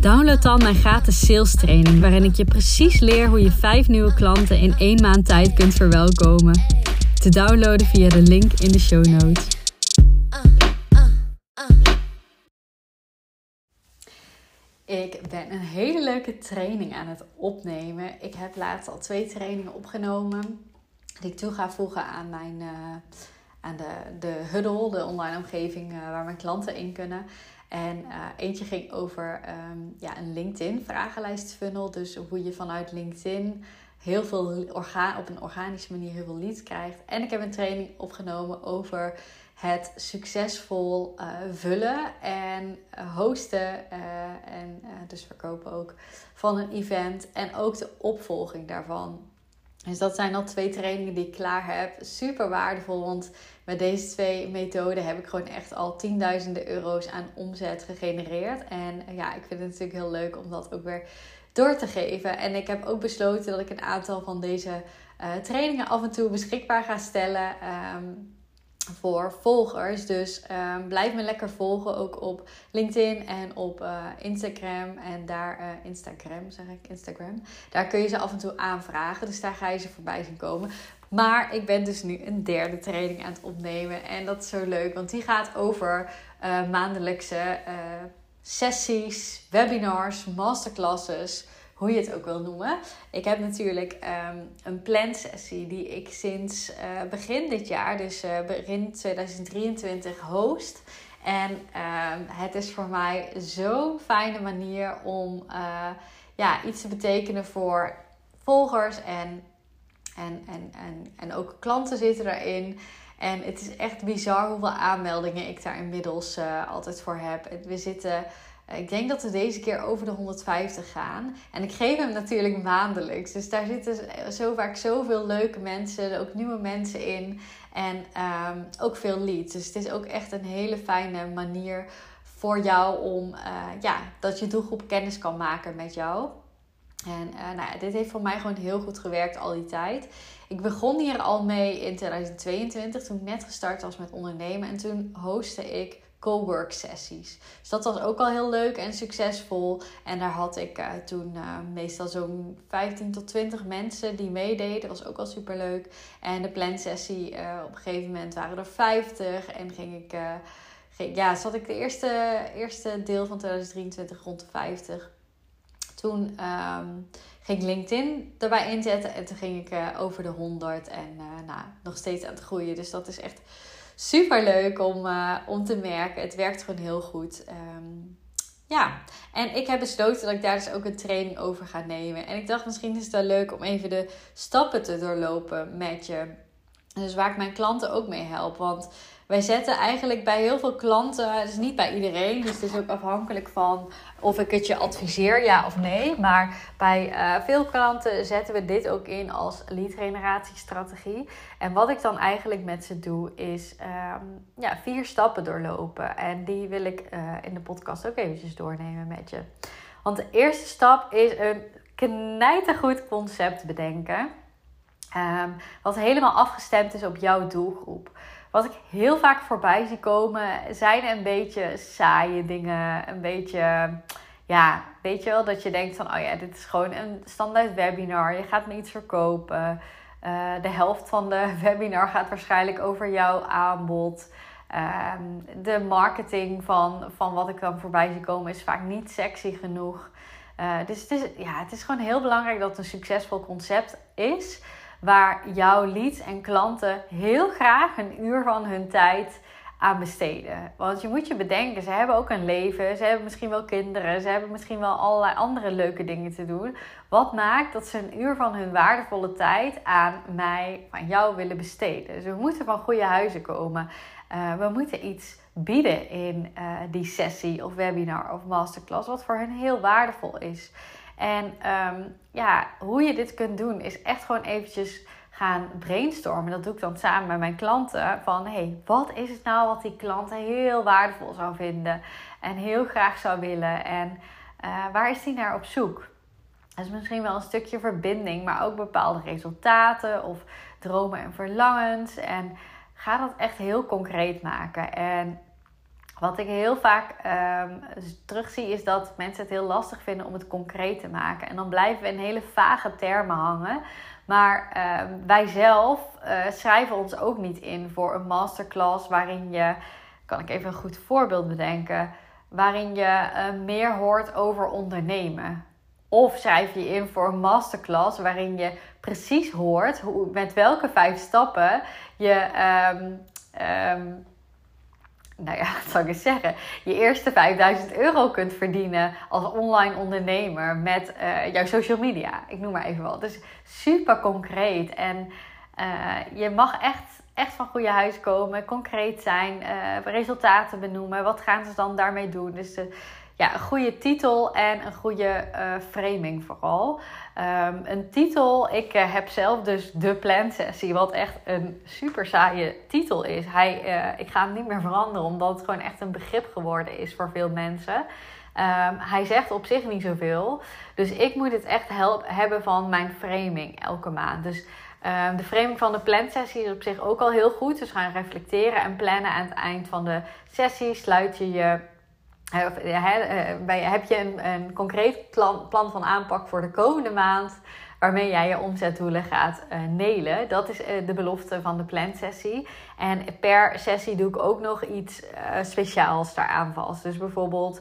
download dan mijn gratis sales training, waarin ik je precies leer hoe je vijf nieuwe klanten in één maand tijd kunt verwelkomen. Te downloaden via de link in de show notes. Ik ben een hele leuke training aan het opnemen. Ik heb laatst al twee trainingen opgenomen die ik toe ga voegen aan mijn. Uh, aan de, de Huddle, de online omgeving uh, waar mijn klanten in kunnen. En uh, eentje ging over um, ja, een LinkedIn vragenlijst funnel. Dus hoe je vanuit LinkedIn heel veel orga op een organische manier heel veel leads krijgt. En ik heb een training opgenomen over het succesvol uh, vullen en hosten en dus verkopen ook van een event en ook de opvolging daarvan. Dus dat zijn al twee trainingen die ik klaar heb. Super waardevol, want met deze twee methoden heb ik gewoon echt al tienduizenden euro's aan omzet gegenereerd. En ja, ik vind het natuurlijk heel leuk om dat ook weer door te geven. En ik heb ook besloten dat ik een aantal van deze uh, trainingen af en toe beschikbaar ga stellen. Um, voor volgers. Dus um, blijf me lekker volgen ook op LinkedIn en op uh, Instagram. En daar, uh, Instagram zeg ik, Instagram. Daar kun je ze af en toe aanvragen. Dus daar ga je ze voorbij zien komen. Maar ik ben dus nu een derde training aan het opnemen. En dat is zo leuk, want die gaat over uh, maandelijkse sessies, webinars, masterclasses hoe je het ook wil noemen. Ik heb natuurlijk um, een plansessie die ik sinds uh, begin dit jaar, dus uh, begin 2023, host. En um, het is voor mij zo'n fijne manier om uh, ja, iets te betekenen voor volgers en, en, en, en, en ook klanten zitten daarin. En het is echt bizar hoeveel aanmeldingen ik daar inmiddels altijd voor heb. We zitten ik denk dat we deze keer over de 150 gaan. En ik geef hem natuurlijk maandelijks. Dus daar zitten zo vaak zoveel leuke mensen, ook nieuwe mensen in. En um, ook veel leads. Dus het is ook echt een hele fijne manier voor jou om uh, ja, dat je doelgroep kennis kan maken met jou. En uh, nou ja, dit heeft voor mij gewoon heel goed gewerkt al die tijd. Ik begon hier al mee in 2022, toen ik net gestart was met ondernemen. En toen hostte ik cowork sessies. Dus dat was ook al heel leuk en succesvol. En daar had ik uh, toen uh, meestal zo'n 15 tot 20 mensen die meededen. Dat was ook al super leuk. En de plansessie, uh, op een gegeven moment waren er 50 en ging ik. Ging, ja, zat ik de eerste, eerste deel van 2023 rond de 50. Toen um, ging ik LinkedIn erbij inzetten en toen ging ik over de 100 en nou, nog steeds aan het groeien. Dus dat is echt super leuk om, uh, om te merken. Het werkt gewoon heel goed. Um, ja, en ik heb besloten dat ik daar dus ook een training over ga nemen. En ik dacht, misschien is het wel leuk om even de stappen te doorlopen met je. Dus waar ik mijn klanten ook mee help. Want wij zetten eigenlijk bij heel veel klanten, dus niet bij iedereen, dus het is ook afhankelijk van of ik het je adviseer, ja of nee. Maar bij uh, veel klanten zetten we dit ook in als lead generatiestrategie. En wat ik dan eigenlijk met ze doe, is um, ja, vier stappen doorlopen. En die wil ik uh, in de podcast ook eventjes doornemen met je. Want de eerste stap is een knijtergoed concept bedenken. Um, wat helemaal afgestemd is op jouw doelgroep. Wat ik heel vaak voorbij zie komen, zijn een beetje saaie dingen. Een beetje, ja, weet je wel, dat je denkt van, oh ja, dit is gewoon een standaard webinar. Je gaat me iets verkopen. Uh, de helft van de webinar gaat waarschijnlijk over jouw aanbod. Um, de marketing van, van wat ik dan voorbij zie komen is vaak niet sexy genoeg. Uh, dus het is, ja, het is gewoon heel belangrijk dat het een succesvol concept is waar jouw leads en klanten heel graag een uur van hun tijd aan besteden. Want je moet je bedenken, ze hebben ook een leven, ze hebben misschien wel kinderen, ze hebben misschien wel allerlei andere leuke dingen te doen. Wat maakt dat ze een uur van hun waardevolle tijd aan mij, aan jou willen besteden? Dus we moeten van goede huizen komen. Uh, we moeten iets bieden in uh, die sessie of webinar of masterclass, wat voor hen heel waardevol is. En um, ja, hoe je dit kunt doen is echt gewoon eventjes gaan brainstormen. Dat doe ik dan samen met mijn klanten. Van hey, wat is het nou wat die klant heel waardevol zou vinden en heel graag zou willen? En uh, waar is die naar op zoek? Dat is misschien wel een stukje verbinding, maar ook bepaalde resultaten of dromen en verlangens. En ga dat echt heel concreet maken. En wat ik heel vaak um, terugzie is dat mensen het heel lastig vinden om het concreet te maken. En dan blijven we in hele vage termen hangen. Maar uh, wij zelf uh, schrijven ons ook niet in voor een masterclass waarin je, kan ik even een goed voorbeeld bedenken, waarin je uh, meer hoort over ondernemen. Of schrijf je in voor een masterclass waarin je precies hoort hoe, met welke vijf stappen je um, um, nou ja, wat zou ik eens zeggen, je eerste 5000 euro kunt verdienen als online ondernemer met uh, jouw social media. Ik noem maar even wat. Dus super concreet. En uh, je mag echt, echt van goede huis komen, concreet zijn, uh, resultaten benoemen. Wat gaan ze dan daarmee doen? Dus de, ja, een goede titel en een goede uh, framing vooral. Um, een titel, ik uh, heb zelf dus de plan sessie, wat echt een super saaie titel is. Hij, uh, ik ga hem niet meer veranderen, omdat het gewoon echt een begrip geworden is voor veel mensen. Um, hij zegt op zich niet zoveel. Dus ik moet het echt help, hebben van mijn framing elke maand. Dus um, de framing van de plansessie is op zich ook al heel goed. Dus gaan reflecteren en plannen aan het eind van de sessie. Sluit je je heb je een, concreet plan, van aanpak voor de komende maand waarmee jij je omzetdoelen gaat uh, nelen. Dat is uh, de belofte van de plansessie. En per sessie doe ik ook nog iets uh, speciaals daaraan vast. Dus bijvoorbeeld,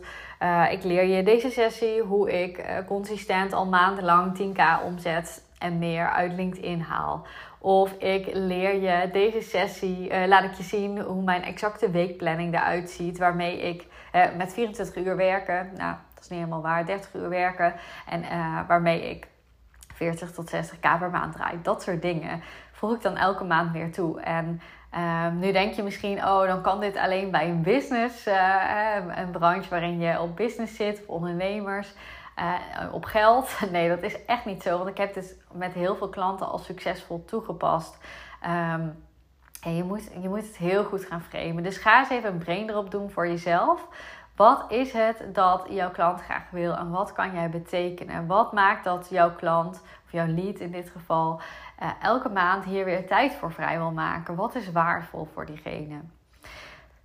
ik leer je deze sessie hoe ik consistent al maandenlang 10k omzet en meer uit LinkedIn haal. Of ik leer je deze sessie, laat ik je zien hoe mijn exacte weekplanning eruit ziet, waarmee ik uh, met 24 uur werken, nou, dat is niet helemaal waar, 30 uur werken. En uh, waarmee ik 40 tot 60k per maand draai. Dat soort dingen voeg ik dan elke maand weer toe. En uh, nu denk je misschien, oh, dan kan dit alleen bij een business, uh, een branche waarin je op business zit, of ondernemers, op geld. Nee, dat is echt niet zo, want ik heb dit met heel veel klanten al succesvol toegepast. Um, en je moet, je moet het heel goed gaan framen. Dus ga eens even een brain erop doen voor jezelf. Wat is het dat jouw klant graag wil en wat kan jij betekenen? Wat maakt dat jouw klant, of jouw lead in dit geval, uh, elke maand hier weer tijd voor vrij wil maken? Wat is waardevol voor diegene?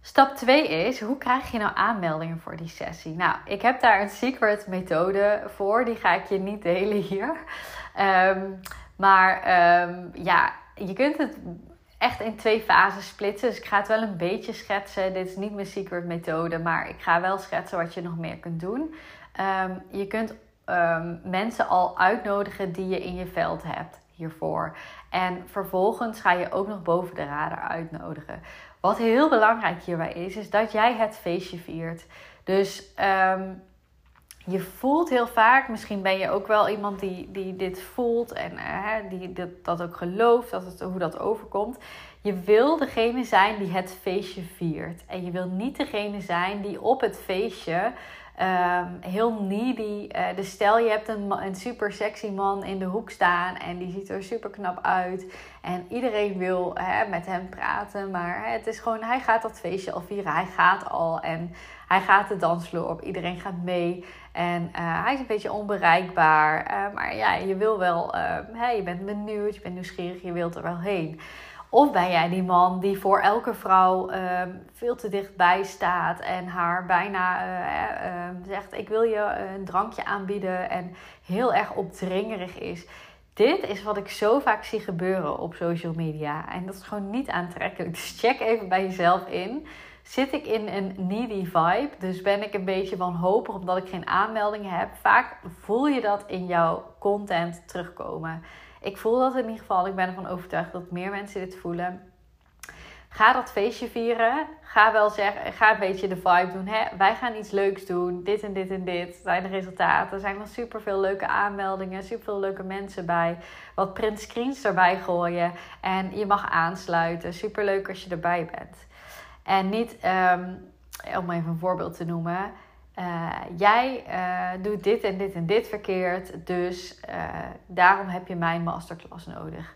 Stap 2 is, hoe krijg je nou aanmeldingen voor die sessie? Nou, ik heb daar een secret methode voor. Die ga ik je niet delen hier. Um, maar um, ja, je kunt het echt in twee fasen splitsen. Dus ik ga het wel een beetje schetsen. Dit is niet mijn secret methode, maar ik ga wel schetsen wat je nog meer kunt doen. Um, je kunt um, mensen al uitnodigen die je in je veld hebt hiervoor. En vervolgens ga je ook nog boven de radar uitnodigen. Wat heel belangrijk hierbij is, is dat jij het feestje viert. Dus um, je voelt heel vaak, misschien ben je ook wel iemand die, die dit voelt en uh, die dat, dat ook gelooft, dat het, hoe dat overkomt. Je wil degene zijn die het feestje viert. En je wil niet degene zijn die op het feestje um, heel needy. Uh, dus stel je hebt een, een super sexy man in de hoek staan en die ziet er super knap uit. En iedereen wil hè, met hem praten, maar hè, het is gewoon, hij gaat dat feestje al vieren. Hij gaat al en hij gaat de dansvloer op. Iedereen gaat mee. En uh, hij is een beetje onbereikbaar. Uh, maar ja, je wil wel, uh, je bent benieuwd, je bent nieuwsgierig, je wilt er wel heen. Of ben jij die man die voor elke vrouw uh, veel te dichtbij staat en haar bijna uh, zegt: Ik wil je een drankje aanbieden en heel erg opdringerig is. Dit is wat ik zo vaak zie gebeuren op social media. En dat is gewoon niet aantrekkelijk. Dus check even bij jezelf in. Zit ik in een needy vibe? Dus ben ik een beetje wanhopig omdat ik geen aanmeldingen heb? Vaak voel je dat in jouw content terugkomen. Ik voel dat in ieder geval. Ik ben ervan overtuigd dat meer mensen dit voelen. Ga dat feestje vieren. Ga wel zeggen, ga een beetje de vibe doen. Hè? Wij gaan iets leuks doen. Dit en dit en dit zijn de resultaten. Er zijn nog super veel leuke aanmeldingen, super veel leuke mensen bij. Wat print screens erbij gooien. En je mag aansluiten. Super leuk als je erbij bent. En niet, ehm, om even een voorbeeld te noemen. Uh, jij uh, doet dit en dit en dit verkeerd, dus uh, daarom heb je mijn masterclass nodig.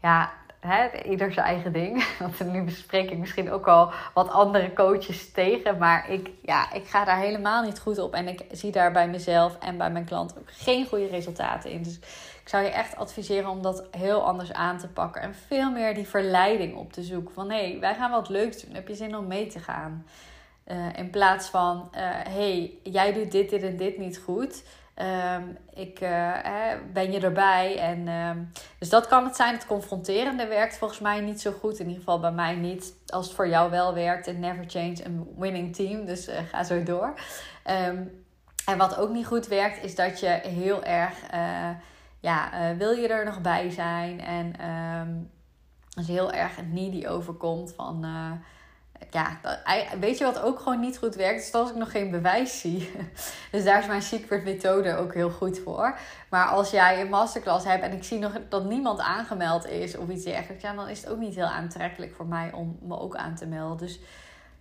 Ja, hè, ieder zijn eigen ding. Want nu bespreek ik misschien ook al wat andere coaches tegen. Maar ik, ja, ik ga daar helemaal niet goed op. En ik zie daar bij mezelf en bij mijn klant ook geen goede resultaten in. Dus ik zou je echt adviseren om dat heel anders aan te pakken. En veel meer die verleiding op te zoeken. Van hé, wij gaan wat leuks doen. Heb je zin om mee te gaan? Uh, in plaats van, hé, hey, jij doet dit, dit en dit niet goed. Um, ik, uh, ben je erbij? En, um, dus dat kan het zijn. Het confronterende werkt volgens mij niet zo goed. In ieder geval bij mij niet. Als het voor jou wel werkt. En never change a winning team. Dus ga zo door. Um, en wat ook niet goed werkt, is dat je heel erg... Ja, wil je er nog bij zijn? En je heel erg needy overkomt van ja, weet je wat ook gewoon niet goed werkt? Is als ik nog geen bewijs zie. Dus daar is mijn secret methode ook heel goed voor. Maar als jij een masterclass hebt en ik zie nog dat niemand aangemeld is of iets dergelijks, dan is het ook niet heel aantrekkelijk voor mij om me ook aan te melden. Dus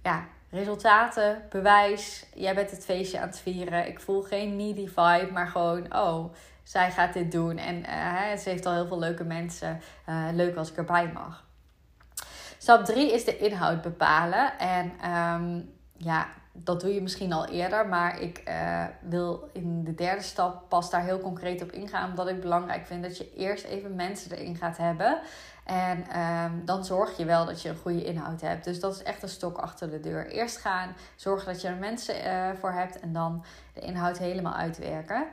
ja, resultaten, bewijs. Jij bent het feestje aan het vieren. Ik voel geen needy vibe, maar gewoon, oh, zij gaat dit doen. En uh, ze heeft al heel veel leuke mensen. Uh, leuk als ik erbij mag. Stap 3 is de inhoud bepalen. En um, ja, dat doe je misschien al eerder, maar ik uh, wil in de derde stap pas daar heel concreet op ingaan, omdat ik belangrijk vind dat je eerst even mensen erin gaat hebben. En um, dan zorg je wel dat je een goede inhoud hebt. Dus dat is echt een stok achter de deur. Eerst gaan, zorgen dat je er mensen uh, voor hebt en dan de inhoud helemaal uitwerken.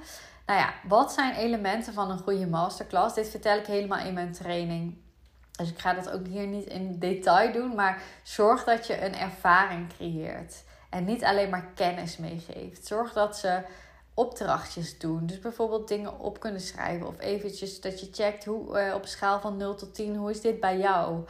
Nou ja, wat zijn elementen van een goede masterclass? Dit vertel ik helemaal in mijn training. Dus ik ga dat ook hier niet in detail doen, maar zorg dat je een ervaring creëert. En niet alleen maar kennis meegeeft. Zorg dat ze opdrachtjes doen. Dus bijvoorbeeld dingen op kunnen schrijven. Of eventjes dat je checkt hoe, uh, op schaal van 0 tot 10, hoe is dit bij jou?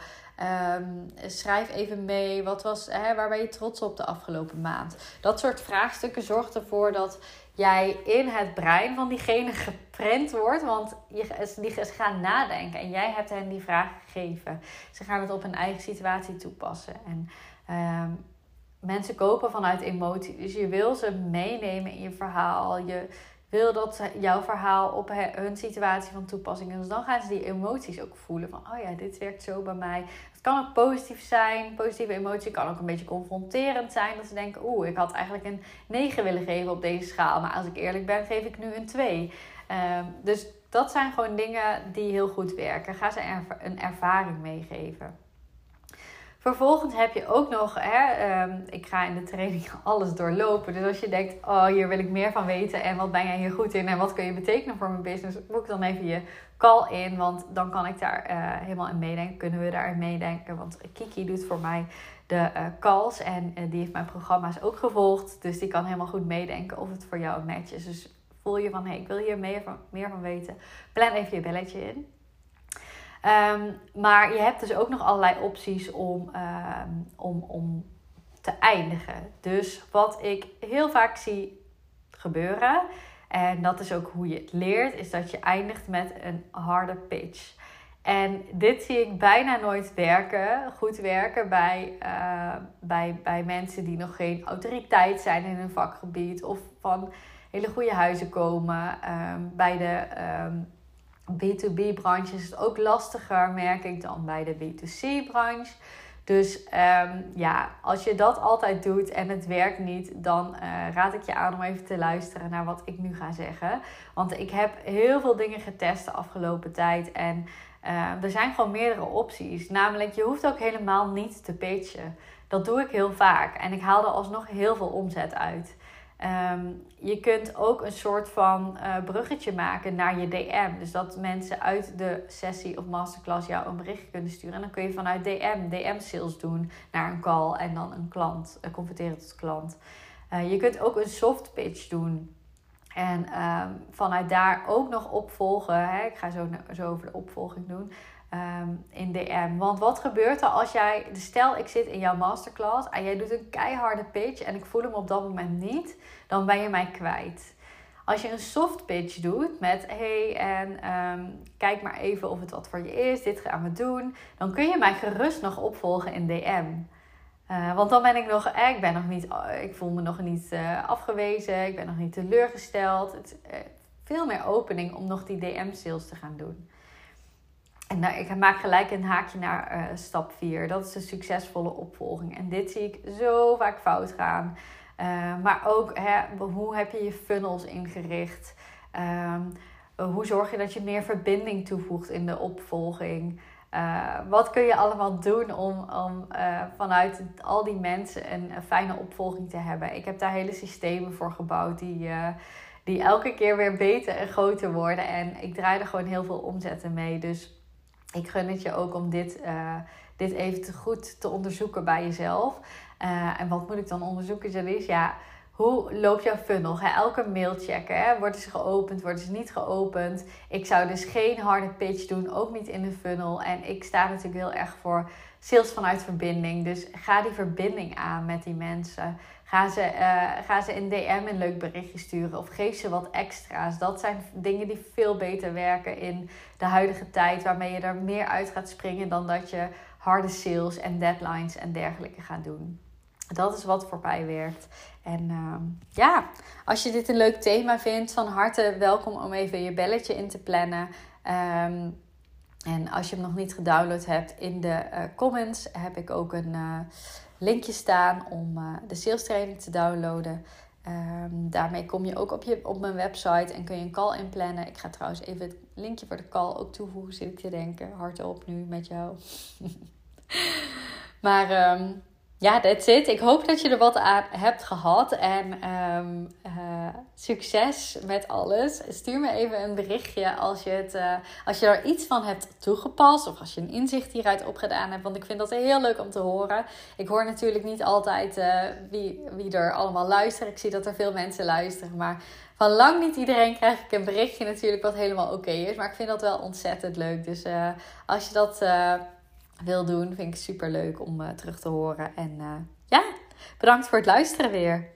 Um, schrijf even mee, wat was, hè, waar ben je trots op de afgelopen maand? Dat soort vraagstukken zorgt ervoor dat jij in het brein van diegene geprent wordt. Want je, die gaan nadenken en jij hebt hen die vraag gegeven. Ze gaan het op hun eigen situatie toepassen. En um, mensen kopen vanuit emotie. Dus je wil ze meenemen in je verhaal. Je wil dat jouw verhaal op hun situatie van toepassing is. Dus dan gaan ze die emoties ook voelen. Van, oh ja, dit werkt zo bij mij. Het kan ook positief zijn. Positieve emotie kan ook een beetje confronterend zijn. Dat ze denken, oeh, ik had eigenlijk een 9 willen geven op deze schaal. Maar als ik eerlijk ben, geef ik nu een 2. Um, ehm, dus dat zijn gewoon dingen die heel goed werken. Ga ze een ervaring meegeven. Vervolgens heb je ook nog, hè, ehm, ik ga in de training alles doorlopen. Dus als je denkt, oh hier wil ik meer van weten en wat ben jij hier goed in en wat kun je betekenen voor mijn business, boek dan even je call in, want dan kan ik daar uh, helemaal in meedenken. Kunnen we daarin meedenken? Want Kiki doet voor mij de uh, calls en uh, die heeft mijn programma's ook gevolgd. Dus die kan helemaal goed meedenken of het voor jou een match is. Dus voel je van, hé, ik wil hier meer van, meer van weten. Plan even je belletje in. Um, maar je hebt dus ook nog allerlei opties om, um, om, om te eindigen. Dus wat ik heel vaak zie gebeuren, en dat is ook hoe je het leert, is dat je eindigt met een harde pitch. En dit zie ik bijna nooit werken, goed werken bij, uh, bij, bij mensen die nog geen autoriteit zijn in hun vakgebied of van hele goede huizen komen. Um, bij de B2B-branche is het ook lastiger, merk ik, dan bij de B2C-branche. Dus um, ja, als je dat altijd doet en het werkt niet, dan uh, raad ik je aan om even te luisteren naar wat ik nu ga zeggen. Want ik heb heel veel dingen getest de afgelopen tijd en uh, er zijn gewoon meerdere opties. Namelijk, je hoeft ook helemaal niet te pitchen. Dat doe ik heel vaak en ik haal er alsnog heel veel omzet uit. Um, je kunt ook een soort van uh, bruggetje maken naar je DM. Dus dat mensen uit de sessie of masterclass jou een berichtje kunnen sturen. En dan kun je vanuit DM, DM-sales doen naar een call en dan een klant, uh, converteren tot klant. Uh, je kunt ook een soft pitch doen. En um, vanuit daar ook nog opvolgen. Hè? Ik ga zo, zo over de opvolging doen. Um, in DM. Want wat gebeurt er als jij, stel ik zit in jouw masterclass en jij doet een keiharde pitch en ik voel hem op dat moment niet, dan ben je mij kwijt. Als je een soft pitch doet met hey en um, kijk maar even of het wat voor je is, dit gaan we doen, dan kun je mij gerust nog opvolgen in DM. want dan ben ik nog, eh, ik ben nog niet, ik voel me nog niet afgewezen, ik ben nog niet teleurgesteld. Het, veel meer opening om nog die DM-sales te gaan doen. En nou, ik maak gelijk een haakje naar uh, stap 4. Dat is de succesvolle opvolging. En dit zie ik zo vaak fout gaan. Uh, maar ook hè, hoe heb je je funnels ingericht? Uh, hoe zorg je dat je meer verbinding toevoegt in de opvolging? Uh, wat kun je allemaal doen om, om vanuit al die mensen een, een, fijne opvolging te hebben? Ik heb daar hele systemen voor gebouwd die die elke keer weer beter en groter worden. En ik draai er gewoon heel veel omzetten mee. Dus ik gun het je ook om dit, uh, dit even te goed te onderzoeken bij jezelf. Uh, en wat moet ik dan onderzoeken, Jalice? Ja, hoe loopt jouw funnel? Ga elke mail checken. Hè? Worden ze geopend? Worden ze niet geopend? Ik zou dus geen harde pitch doen, ook niet in de funnel. En ik sta natuurlijk heel erg voor sales vanuit verbinding. Dus ga die verbinding aan met die mensen. Ga ze, uh, ga ze een DM een leuk berichtje sturen of geef ze wat extra's. Dat zijn dingen die veel beter werken in de huidige tijd, waarmee je er meer uit gaat springen dan dat je harde sales en deadlines en dergelijke gaat doen. Dat is wat voor mij werkt. En uh, ja, als je dit een leuk thema vindt, van harte welkom om even je belletje in te plannen. Um, en als je hem nog niet gedownload hebt, in de uh, comments heb ik ook een uh, linkje staan om uh, de sales training te downloaden. Um, daarmee kom je ook op, je, op mijn website en kun je een call inplannen. Ik ga trouwens even het linkje voor de call ook toevoegen, zit ik te denken. Hardop nu met jou. maar um, ja, that's it. Ik hoop dat je er wat aan hebt gehad. En um, uh, succes met alles. Stuur me even een berichtje als je, het, uh, als je er iets van hebt toegepast. Of als je een inzicht hieruit opgedaan hebt. Want ik vind dat heel leuk om te horen. Ik hoor natuurlijk niet altijd uh, wie, wie er allemaal luistert. Ik zie dat er veel mensen luisteren. Maar van lang niet iedereen krijg ik een berichtje natuurlijk wat helemaal oké is. Maar ik vind dat wel ontzettend leuk. Dus als je dat wil doen. Vind ik super leuk om uh, terug te horen. En uh, ja, bedankt voor het luisteren weer.